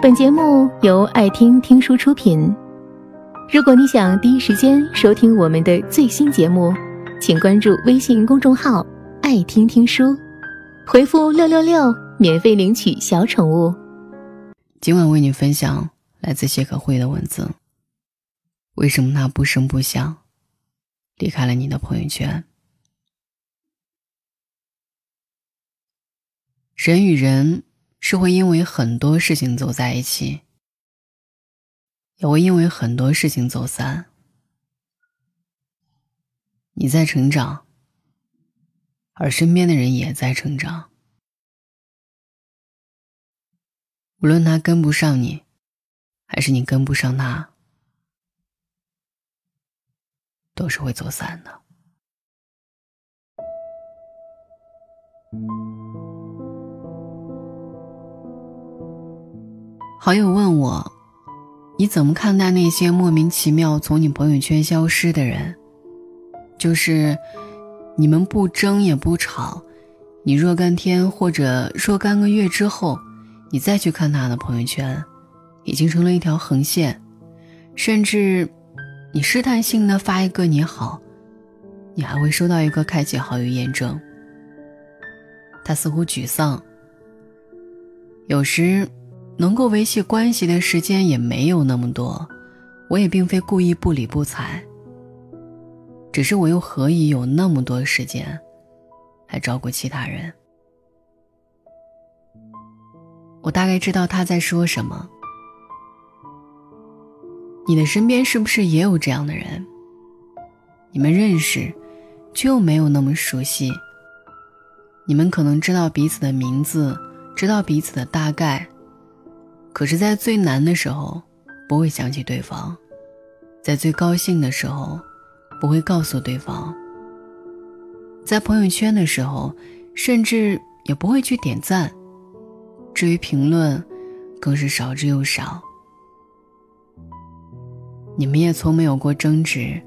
本节目由爱听听书出品。如果你想第一时间收听我们的最新节目，请关注微信公众号“爱听听书”，回复“六六六”免费领取小宠物。今晚为你分享来自谢可慧的文字：为什么他不声不响离开了你的朋友圈？人与人是会因为很多事情走在一起，也会因为很多事情走散。你在成长，而身边的人也在成长。无论他跟不上你，还是你跟不上他，都是会走散的。好友问我：“你怎么看待那些莫名其妙从你朋友圈消失的人？就是你们不争也不吵，你若干天或者若干个月之后，你再去看他的朋友圈，已经成了一条横线，甚至你试探性的发一个你好，你还会收到一个开启好友验证。”他似乎沮丧，有时。能够维系关系的时间也没有那么多，我也并非故意不理不睬。只是我又何以有那么多时间，来照顾其他人？我大概知道他在说什么。你的身边是不是也有这样的人？你们认识，却又没有那么熟悉。你们可能知道彼此的名字，知道彼此的大概。可是，在最难的时候，不会想起对方；在最高兴的时候，不会告诉对方；在朋友圈的时候，甚至也不会去点赞。至于评论，更是少之又少。你们也从没有过争执，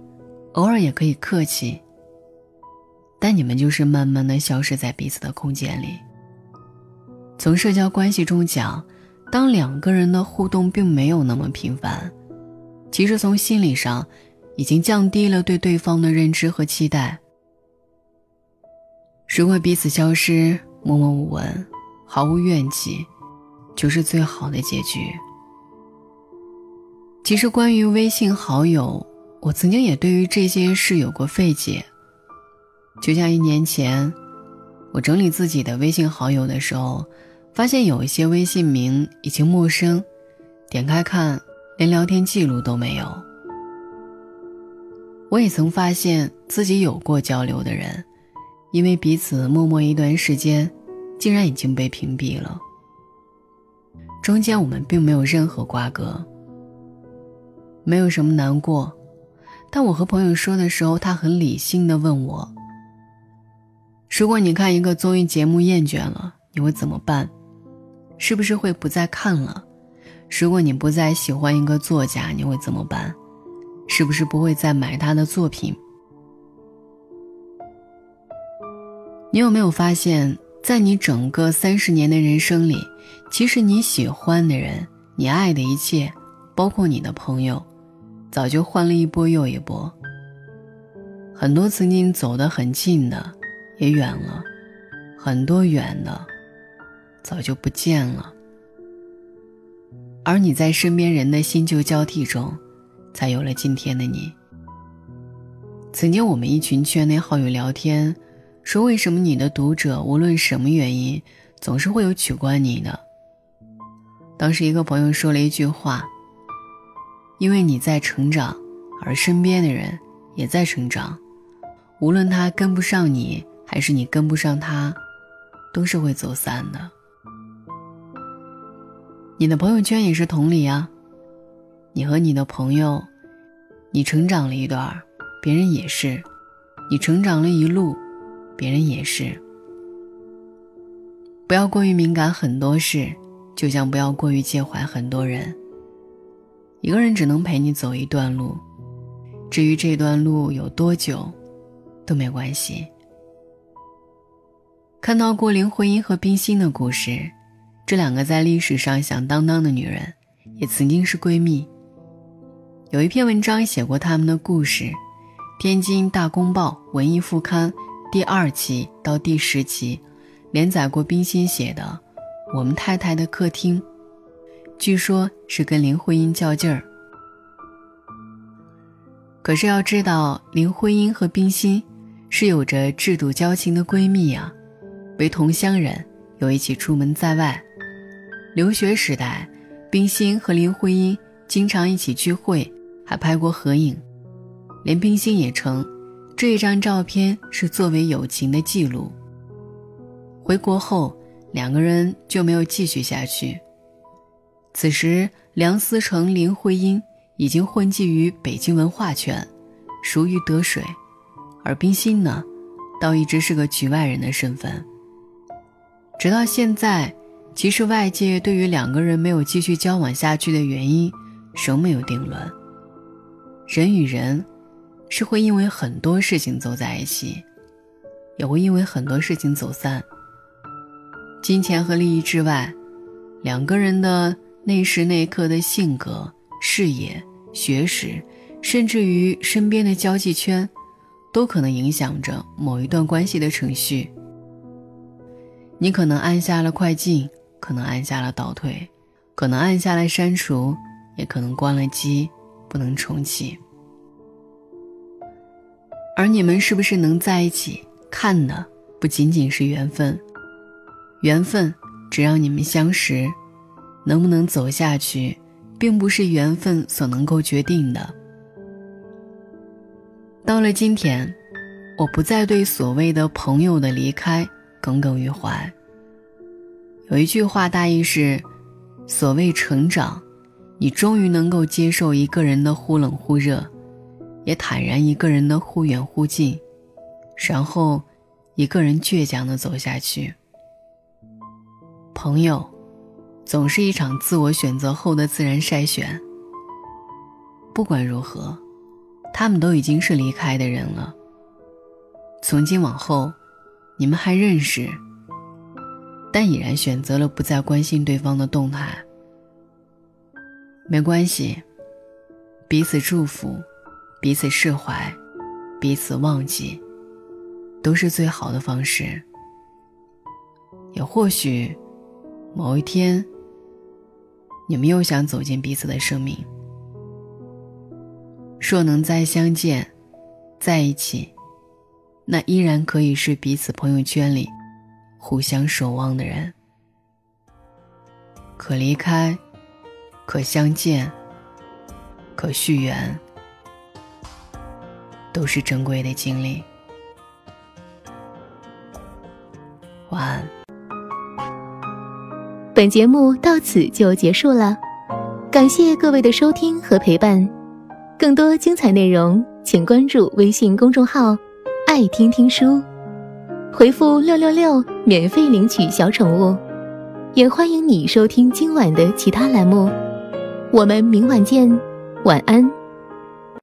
偶尔也可以客气。但你们就是慢慢的消失在彼此的空间里。从社交关系中讲。当两个人的互动并没有那么频繁，其实从心理上已经降低了对对方的认知和期待。如果彼此消失，默默无闻，毫无怨气，就是最好的结局。其实关于微信好友，我曾经也对于这件事有过费解。就像一年前，我整理自己的微信好友的时候。发现有一些微信名已经陌生，点开看，连聊天记录都没有。我也曾发现自己有过交流的人，因为彼此默默一段时间，竟然已经被屏蔽了。中间我们并没有任何瓜葛，没有什么难过。但我和朋友说的时候，他很理性的问我：“如果你看一个综艺节目厌倦了，你会怎么办？”是不是会不再看了？如果你不再喜欢一个作家，你会怎么办？是不是不会再买他的作品？你有没有发现，在你整个三十年的人生里，其实你喜欢的人，你爱的一切，包括你的朋友，早就换了一波又一波。很多曾经走得很近的，也远了；很多远的。早就不见了，而你在身边人的新旧交替中，才有了今天的你。曾经我们一群圈内好友聊天，说为什么你的读者无论什么原因，总是会有取关你的。当时一个朋友说了一句话：“因为你在成长，而身边的人也在成长，无论他跟不上你，还是你跟不上他，都是会走散的。”你的朋友圈也是同理啊，你和你的朋友，你成长了一段，别人也是；你成长了一路，别人也是。不要过于敏感很多事，就像不要过于介怀很多人。一个人只能陪你走一段路，至于这段路有多久，都没关系。看到过林徽因和冰心的故事。这两个在历史上响当当的女人，也曾经是闺蜜。有一篇文章写过他们的故事，《天津大公报》文艺副刊第二期到第十期连载过冰心写的《我们太太的客厅》，据说是跟林徽因较劲儿。可是要知道，林徽因和冰心是有着制度交情的闺蜜啊，为同乡人，又一起出门在外。留学时代，冰心和林徽因经常一起聚会。还拍过合影，连冰心也称这一张照片是作为友情的记录。回国后，两个人就没有继续下去。此时，梁思成、林徽因已经混迹于北京文化圈，如鱼得水，而冰心呢，倒一直是个局外人的身份。直到现在，其实外界对于两个人没有继续交往下去的原因，仍没有定论。人与人，是会因为很多事情走在一起，也会因为很多事情走散。金钱和利益之外，两个人的那时那刻的性格、视野、学识，甚至于身边的交际圈，都可能影响着某一段关系的程序。你可能按下了快进，可能按下了倒退，可能按下了删除，也可能关了机。不能重启，而你们是不是能在一起，看的不仅仅是缘分，缘分只让你们相识，能不能走下去，并不是缘分所能够决定的。到了今天，我不再对所谓的朋友的离开耿耿于怀。有一句话大意是：所谓成长。你终于能够接受一个人的忽冷忽热，也坦然一个人的忽远忽近，然后一个人倔强的走下去。朋友，总是一场自我选择后的自然筛选。不管如何，他们都已经是离开的人了。从今往后，你们还认识，但已然选择了不再关心对方的动态。没关系，彼此祝福，彼此释怀，彼此忘记，都是最好的方式。也或许，某一天，你们又想走进彼此的生命。若能再相见，在一起，那依然可以是彼此朋友圈里互相守望的人。可离开。可相见，可续缘，都是珍贵的经历。晚安。本节目到此就结束了，感谢各位的收听和陪伴。更多精彩内容，请关注微信公众号“爱听听书”，回复“六六六”免费领取小宠物。也欢迎你收听今晚的其他栏目。我们明晚见，晚安。